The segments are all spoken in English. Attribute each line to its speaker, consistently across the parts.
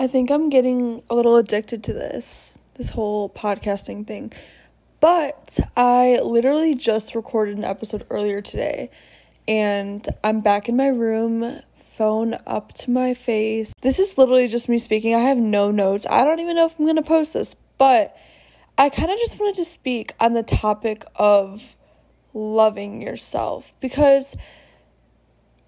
Speaker 1: I think I'm getting a little addicted to this, this whole podcasting thing. But I literally just recorded an episode earlier today and I'm back in my room, phone up to my face. This is literally just me speaking. I have no notes. I don't even know if I'm going to post this, but I kind of just wanted to speak on the topic of loving yourself because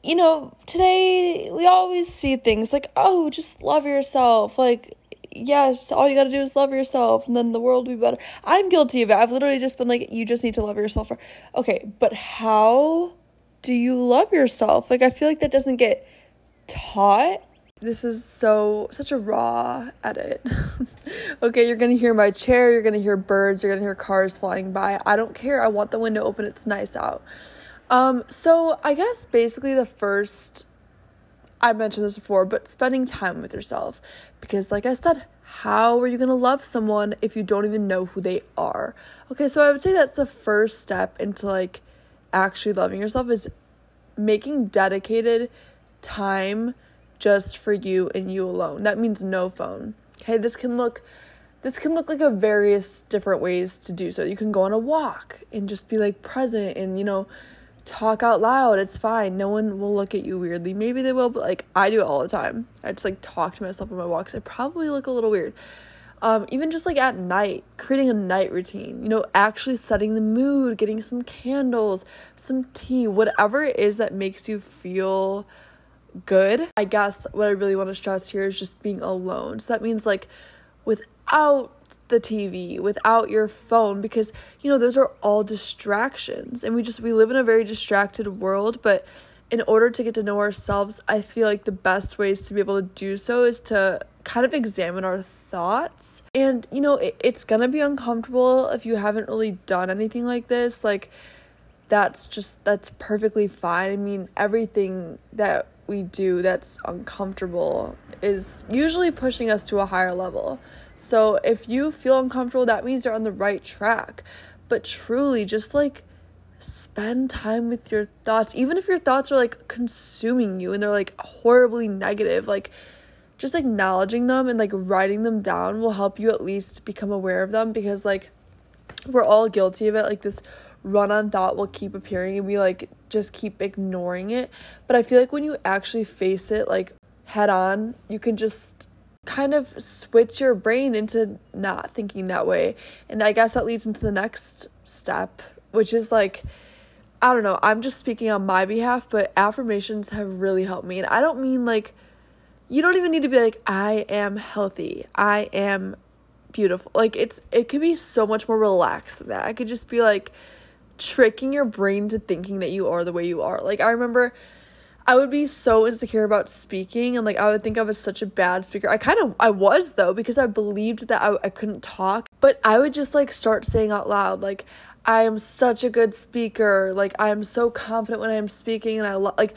Speaker 1: you know, today we always see things like, oh, just love yourself. Like, yes, all you gotta do is love yourself and then the world will be better. I'm guilty of it. I've literally just been like, you just need to love yourself. For-. Okay, but how do you love yourself? Like, I feel like that doesn't get taught. This is so, such a raw edit. okay, you're gonna hear my chair, you're gonna hear birds, you're gonna hear cars flying by. I don't care. I want the window open, it's nice out. Um, so I guess basically the first I mentioned this before, but spending time with yourself. Because like I said, how are you gonna love someone if you don't even know who they are? Okay, so I would say that's the first step into like actually loving yourself is making dedicated time just for you and you alone. That means no phone. Okay, this can look this can look like a various different ways to do so. You can go on a walk and just be like present and you know talk out loud. It's fine. No one will look at you weirdly. Maybe they will, but like I do it all the time. I just like talk to myself on my walks. I probably look a little weird. Um, even just like at night, creating a night routine, you know, actually setting the mood, getting some candles, some tea, whatever it is that makes you feel good. I guess what I really want to stress here is just being alone. So that means like without the TV, without your phone because you know those are all distractions and we just we live in a very distracted world, but in order to get to know ourselves, I feel like the best ways to be able to do so is to kind of examine our thoughts. And you know, it, it's going to be uncomfortable if you haven't really done anything like this. Like that's just that's perfectly fine. I mean, everything that we do that's uncomfortable is usually pushing us to a higher level. So if you feel uncomfortable, that means you're on the right track. But truly, just like spend time with your thoughts, even if your thoughts are like consuming you and they're like horribly negative, like just acknowledging them and like writing them down will help you at least become aware of them because like we're all guilty of it. Like this run on thought will keep appearing and we like just keep ignoring it. But I feel like when you actually face it like head on, you can just kind of switch your brain into not thinking that way. And I guess that leads into the next step, which is like, I don't know, I'm just speaking on my behalf, but affirmations have really helped me. And I don't mean like, you don't even need to be like, I am healthy, I am beautiful. Like, it's, it could be so much more relaxed than that. I could just be like, tricking your brain to thinking that you are the way you are. Like, I remember I would be so insecure about speaking and like I would think I was such a bad speaker. I kind of I was though because I believed that I, I couldn't talk, but I would just like start saying out loud like I am such a good speaker. Like I am so confident when I am speaking and I lo- like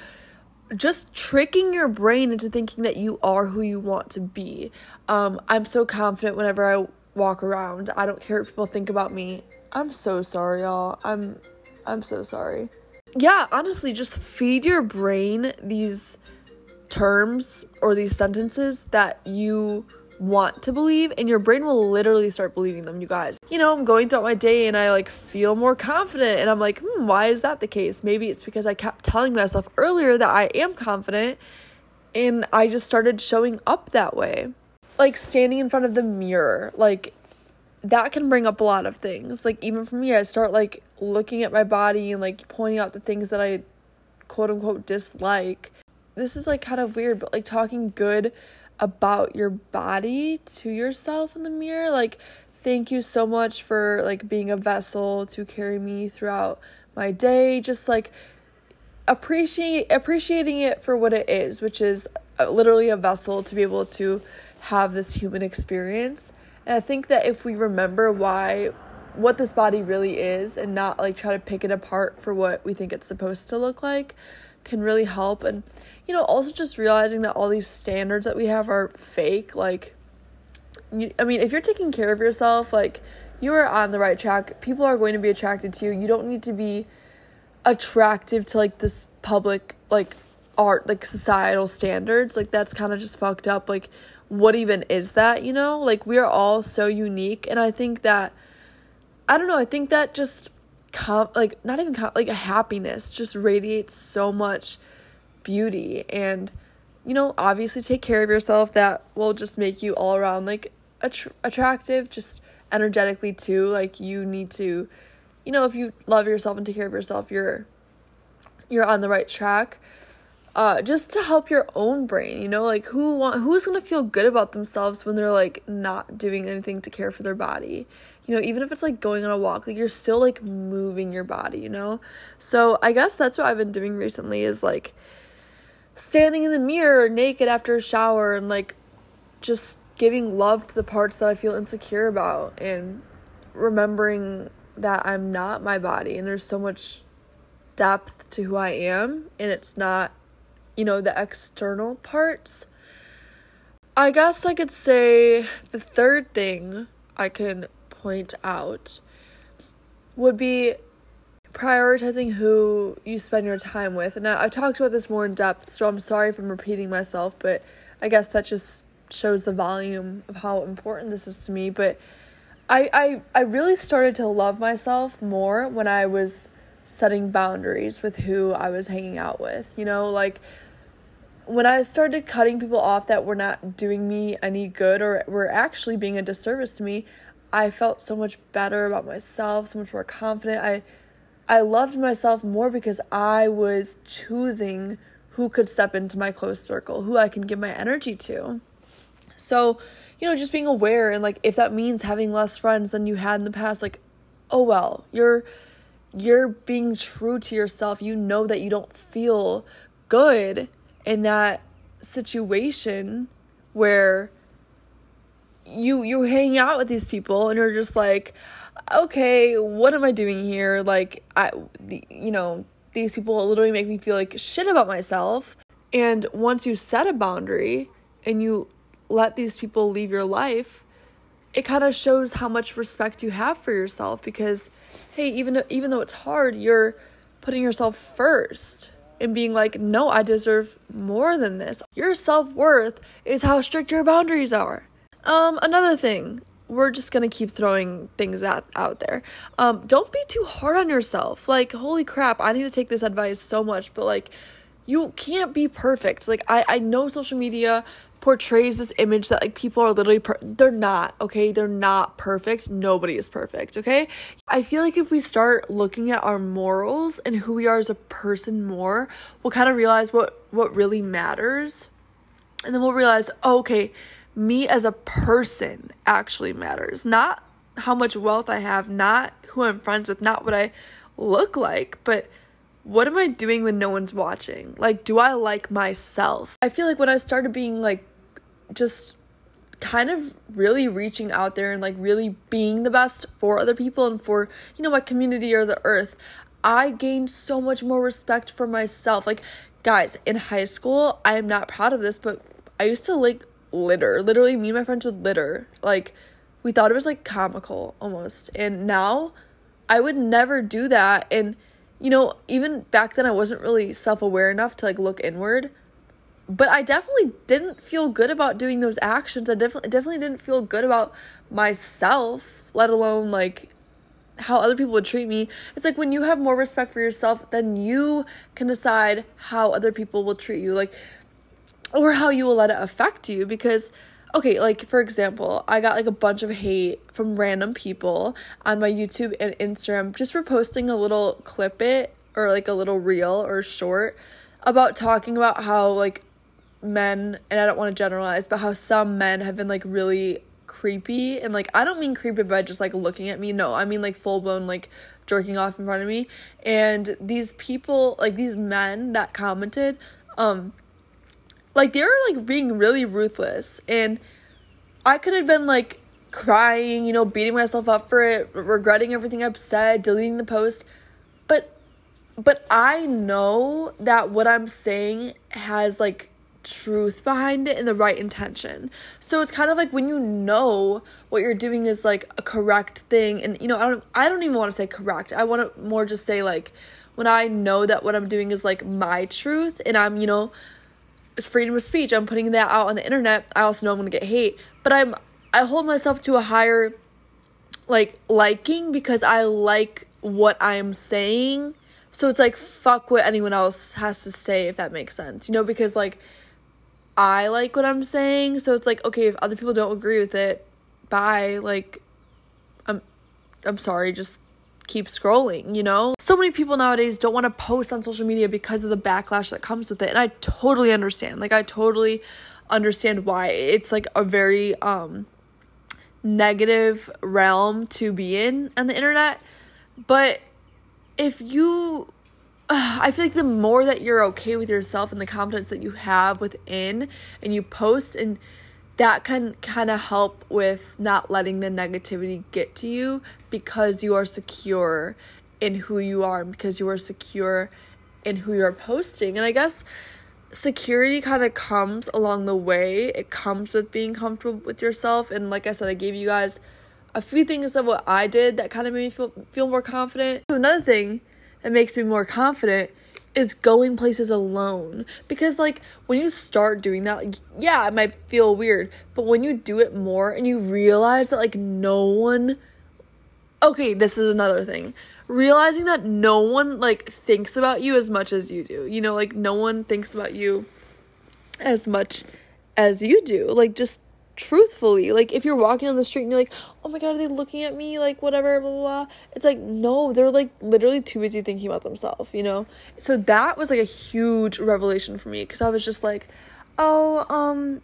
Speaker 1: just tricking your brain into thinking that you are who you want to be. Um I'm so confident whenever I walk around. I don't care what people think about me. I'm so sorry, y'all. I'm I'm so sorry yeah, honestly, just feed your brain these terms or these sentences that you want to believe and your brain will literally start believing them you guys. You know i'm going throughout my day and i like feel more confident and i'm like hmm, why is that the case? Maybe it's because i kept telling myself earlier that i am confident and i just started showing up that way. Like standing in front of the mirror like that can bring up a lot of things. Like even for me, I start like looking at my body and like pointing out the things that I quote unquote dislike. This is like kind of weird, but like talking good about your body to yourself in the mirror, like thank you so much for like being a vessel to carry me throughout my day, just like appreciate appreciating it for what it is, which is uh, literally a vessel to be able to have this human experience and I think that if we remember why what this body really is and not like try to pick it apart for what we think it's supposed to look like can really help. And you know also just realizing that all these standards that we have are fake like you, I mean if you're taking care of yourself like you are on the right track. People are going to be attracted to you. You don't need to be attractive to like this public like art like societal standards like that's kind of just fucked up like what even is that you know? Like we are all so unique and i think that i don't know i think that just com- like not even com- like a happiness just radiates so much beauty and you know obviously take care of yourself that will just make you all around like att- attractive just energetically too like you need to you know if you love yourself and take care of yourself you're you're on the right track uh, just to help your own brain you know like who want who's gonna feel good about themselves when they're like not doing anything to care for their body? You know even if it's like going on a walk like you're still like moving your body you know? So i guess that's what i've been doing recently is like standing in the mirror naked after a shower and like just giving love to the parts that i feel insecure about and remembering that i'm not my body and there's so much depth to who i am and it's not you know, the external parts. I guess I could say the third thing I can point out would be prioritizing who you spend your time with. And I've talked about this more in depth, so I'm sorry if I'm repeating myself, but I guess that just shows the volume of how important this is to me. But I, I, I really started to love myself more when I was setting boundaries with who I was hanging out with. You know, like when I started cutting people off that were not doing me any good or were actually being a disservice to me, I felt so much better about myself, so much more confident. I I loved myself more because I was choosing who could step into my close circle, who I can give my energy to. So, you know, just being aware and like if that means having less friends than you had in the past, like, oh well, you're you're being true to yourself. You know that you don't feel good in that situation where you you hang out with these people and you're just like okay what am i doing here? Like i you know these people literally make me feel like shit about myself. And once you set a boundary and you let these people leave your life it kind of shows how much respect you have for yourself because hey even even though it's hard you're putting yourself first and being like, no, I deserve more than this. Your self worth is how strict your boundaries are. Um, another thing, we're just gonna keep throwing things out, out there. Um, don't be too hard on yourself. Like, holy crap, I need to take this advice so much, but like, you can't be perfect. Like, I, I know social media portrays this image that like people are literally per- they're not okay? They're not perfect. Nobody is perfect okay? I feel like if we start looking at our morals and who we are as a person more we'll kind of realize what what really matters. And then we'll realize oh, okay me as a person actually matters. Not how much wealth i have not who i'm friends with not what i look like but what am I doing when no one's watching? Like, do I like myself? I feel like when I started being like just kind of really reaching out there and like really being the best for other people and for you know my community or the earth. I gained so much more respect for myself. Like guys in high school i am not proud of this but i used to like litter. Literally me and my friends would litter. Like we thought it was like comical almost. And now i would never do that. And you know even back then i wasn't really self-aware enough to like look inward but I definitely didn't feel good about doing those actions. I definitely definitely didn't feel good about myself, let alone like how other people would treat me. It's like when you have more respect for yourself, then you can decide how other people will treat you, like or how you will let it affect you because okay, like for example, I got like a bunch of hate from random people on my YouTube and Instagram just for posting a little clip it or like a little reel or short about talking about how like men, and I don't want to generalize, but how some men have been like really creepy and like I don't mean creepy by just like looking at me. No, I mean like full blown like jerking off in front of me. And these people, like these men that commented, um like they were like being really ruthless and I could have been like crying, you know, beating myself up for it, regretting everything I've said, deleting the post. But but I know that what I'm saying has like truth behind it and the right intention. So it's kind of like when you know what you're doing is like a correct thing and you know I don't I don't even want to say correct. I want to more just say like when I know that what I'm doing is like my truth and I'm, you know, it's freedom of speech. I'm putting that out on the internet. I also know I'm going to get hate, but I'm I hold myself to a higher like liking because I like what I'm saying. So it's like fuck what anyone else has to say if that makes sense. You know because like I like what I'm saying. So it's like okay if other people don't agree with it, bye. Like I'm I'm sorry, just keep scrolling, you know? So many people nowadays don't want to post on social media because of the backlash that comes with it. And I totally understand. Like I totally understand why. It's like a very um negative realm to be in on the internet. But if you I feel like the more that you're okay with yourself and the confidence that you have within and you post and that can kind of help with not letting the negativity get to you because you are secure in who you are and because you are secure in who you're posting. And I guess security kind of comes along the way. It comes with being comfortable with yourself. And like I said, I gave you guys a few things of what I did that kind of made me feel feel more confident. So Another thing that makes me more confident is going places alone. Because like when you start doing that like yeah it might feel weird but when you do it more and you realize that like no one okay this is another thing. Realizing that no one like thinks about you as much as you do. You know like no one thinks about you as much as you do. Like just truthfully like if you're walking on the street and you're like oh my god are they looking at me? Like whatever blah blah, blah. it's like no they're like literally too busy thinking about themselves you know? So that was like a huge revelation for me because i was just like oh um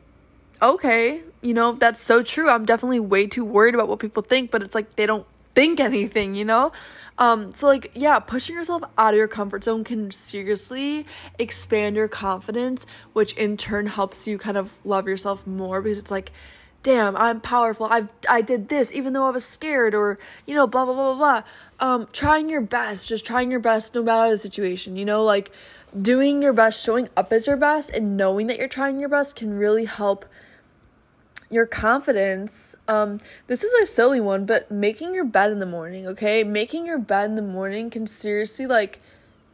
Speaker 1: okay you know that's so true. I'm definitely way too worried about what people think but it's like they don't think anything you know um, so like yeah, pushing yourself out of your comfort zone can seriously expand your confidence, which in turn helps you kind of love yourself more because it's like, damn, I'm powerful. I I did this even though I was scared or you know blah blah blah blah blah. Um, trying your best, just trying your best no matter the situation. You know, like doing your best, showing up as your best, and knowing that you're trying your best can really help your confidence. Um, this is a silly one, but making your bed in the morning, okay? Making your bed in the morning can seriously like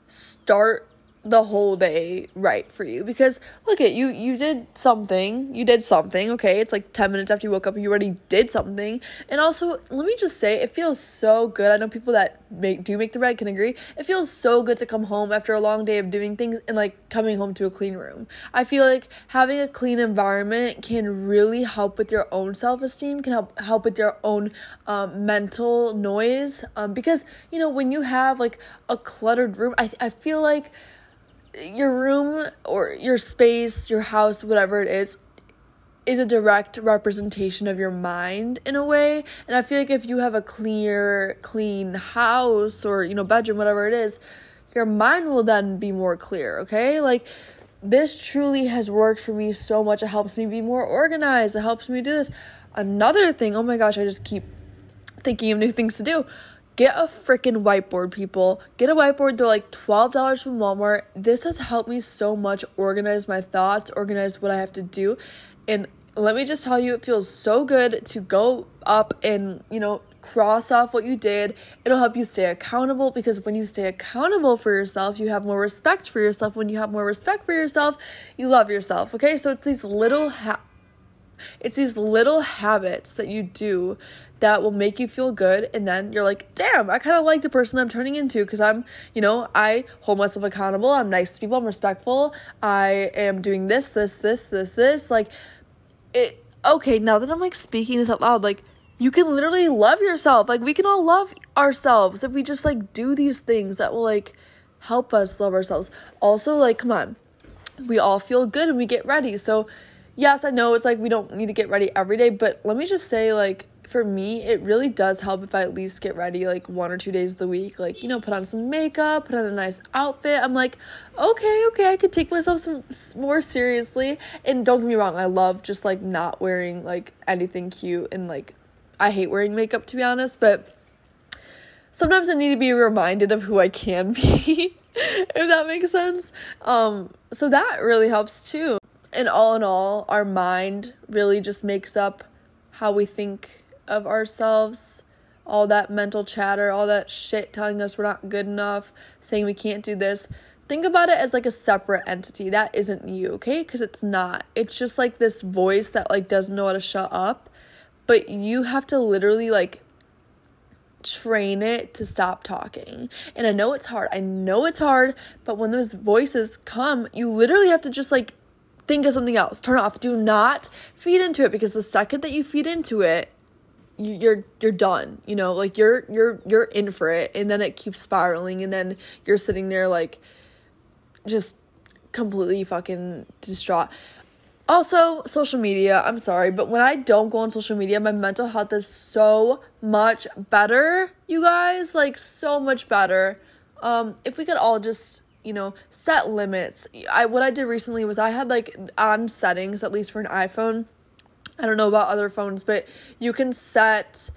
Speaker 1: start the whole day right for you. Because look at you you did something. You did something okay? It's like 10 minutes after you woke up you already did something. And also let me just say it feels so good. I know people that make do make the bed can agree. It feels so good to come home after a long day of doing things and like coming home to a clean room. I feel like having a clean environment can really help with your own self-esteem can help help with your own um, mental noise. Um, because you know when you have like a cluttered room i, I feel like your room or your space, your house, whatever it is, is a direct representation of your mind in a way. And I feel like if you have a clear, clean house or, you know, bedroom, whatever it is, your mind will then be more clear, okay? Like, this truly has worked for me so much. It helps me be more organized. It helps me do this. Another thing, oh my gosh, I just keep thinking of new things to do. Get a freaking whiteboard, people. Get a whiteboard. They're like $12 from Walmart. This has helped me so much organize my thoughts, organize what I have to do. And let me just tell you, it feels so good to go up and, you know, cross off what you did. It'll help you stay accountable because when you stay accountable for yourself, you have more respect for yourself. When you have more respect for yourself, you love yourself. Okay? So it's these little ha- it's these little habits that you do that will make you feel good and then you're like damn i kind of like the person i'm turning into because i'm you know i hold myself accountable i'm nice to people i'm respectful i am doing this this this this this like it okay now that i'm like speaking this out loud like you can literally love yourself like we can all love ourselves if we just like do these things that will like help us love ourselves. Also like come on we all feel good and we get ready so yes i know it's like we don't need to get ready every day but let me just say like for me, it really does help if I at least get ready like one or two days of the week. Like, you know, put on some makeup, put on a nice outfit. I'm like, okay, okay, I could take myself some more seriously. And don't get me wrong, I love just like not wearing like anything cute and like I hate wearing makeup to be honest, but sometimes I need to be reminded of who I can be, if that makes sense. Um, so that really helps too. And all in all, our mind really just makes up how we think of ourselves. all that mental chatter, all that shit telling us we're not good enough, saying we can't do this. Think about it as like a separate entity. That isn't you, okay? Because it's not. It's just like this voice that like doesn't know how to shut up. But you have to literally like train it to stop talking. And I know it's hard. I know it's hard, but when those voices come, you literally have to just like think of something else. Turn off. Do not feed into it because the second that you feed into it, you're you're done you know? Like you're you're you're in for it. And then it keeps spiraling. And then you're sitting there like just completely fucking distraught. Also social media. I'm sorry but when i don't go on social media my mental health is so much better you guys. Like so much better. Um if we could all just you know set limits i what i did recently was i had like on settings at least for an iphone I don't know about other phones, but you can set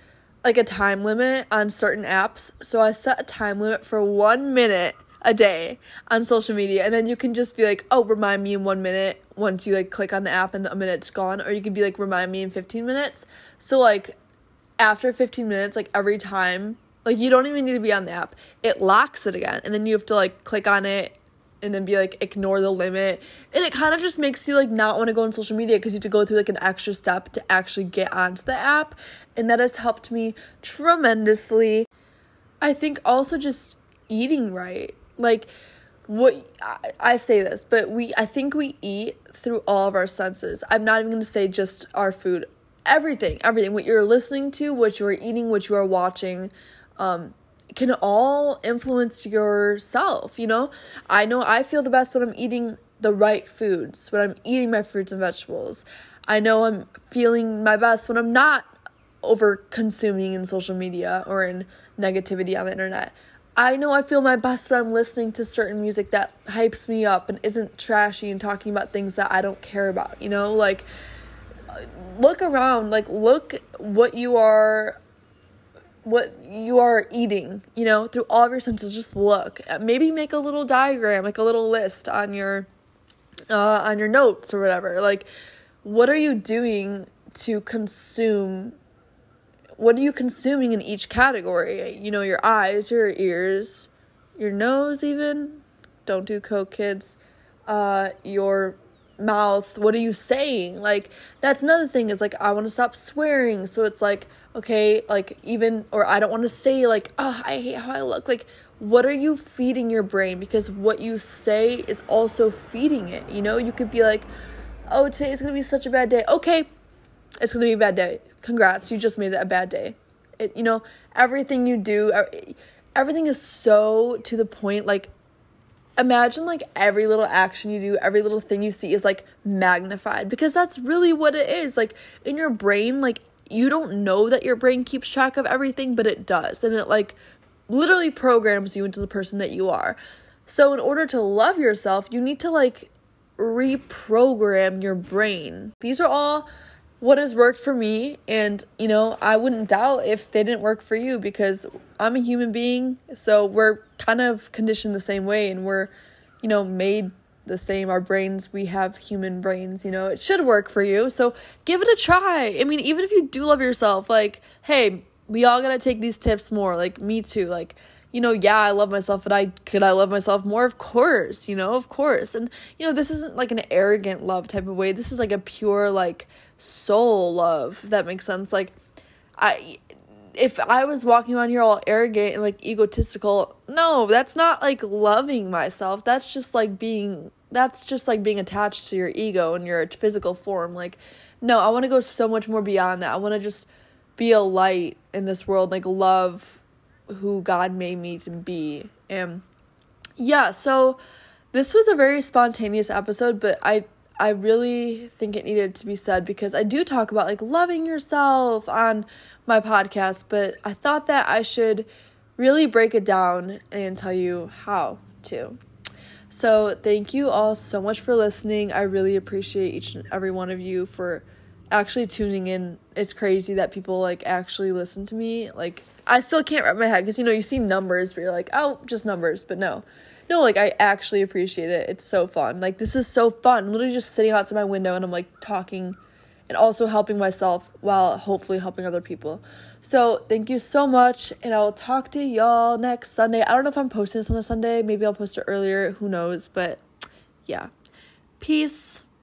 Speaker 1: like a time limit on certain apps. So I set a time limit for one minute a day on social media, and then you can just be like, oh, remind me in one minute once you like click on the app and the minute's gone, or you could be like, remind me in 15 minutes. So, like, after 15 minutes, like every time, like you don't even need to be on the app, it locks it again, and then you have to like click on it and then be like ignore the limit. And it kind of just makes you like not want to go on social media because you have to go through like an extra step to actually get onto the app and that has helped me tremendously. I think also just eating right. Like what I, I say this but we i think we eat through all of our senses. I'm not even going to say just our food. Everything everything. What you're listening to what you are eating what you are watching um can all influence yourself, you know? I know I feel the best when I'm eating the right foods, when I'm eating my fruits and vegetables. I know I'm feeling my best when I'm not over consuming in social media or in negativity on the internet. I know I feel my best when I'm listening to certain music that hypes me up and isn't trashy and talking about things that I don't care about, you know? Like, look around, like, look what you are what you are eating, you know, through all of your senses. Just look. Maybe make a little diagram, like a little list on your uh, on your notes or whatever. Like, what are you doing to consume? What are you consuming in each category? You know, your eyes, your ears, your nose, even. Don't do coke, kids. Uh, your mouth what are you saying? Like that's another thing is like i want to stop swearing. So it's like okay like even or i don't want to say like oh i hate how i look. Like what are you feeding your brain? Because what you say is also feeding it you know? You could be like oh today's gonna be such a bad day. Okay it's gonna be a bad day. Congrats you just made it a bad day. It you know everything you do everything is so to the point like imagine like every little action you do, every little thing you see is like magnified because that's really what it is. Like in your brain, like you don't know that your brain keeps track of everything, but it does. And it like literally programs you into the person that you are. So in order to love yourself, you need to like reprogram your brain. These are all what has worked for me and you know i wouldn't doubt if they didn't work for you because i'm a human being so we're kind of conditioned the same way and we're you know made the same. Our brains we have human brains you know it should work for you so give it a try. I mean even if you do love yourself like hey we all gotta take these tips more like me too like you know, yeah, I love myself, but I could I love myself more? Of course, you know, of course. And you know, this isn't like an arrogant love type of way. This is like a pure like soul love, that makes sense. Like I if I was walking around here all arrogant and like egotistical, no, that's not like loving myself. That's just like being that's just like being attached to your ego and your physical form. Like no, I want to go so much more beyond that. I want to just be a light in this world, like love who God made me to be. And yeah, so this was a very spontaneous episode, but I I really think it needed to be said because I do talk about like loving yourself on my podcast, but I thought that I should really break it down and tell you how to. So, thank you all so much for listening. I really appreciate each and every one of you for actually tuning in. It's crazy that people like actually listen to me. Like I still can't wrap my head because you know you see numbers, but you're like, oh, just numbers. But no, no, like I actually appreciate it. It's so fun. Like this is so fun. I'm literally just sitting outside my window and I'm like talking, and also helping myself while hopefully helping other people. So thank you so much, and I will talk to y'all next Sunday. I don't know if I'm posting this on a Sunday. Maybe I'll post it earlier. Who knows? But yeah, peace.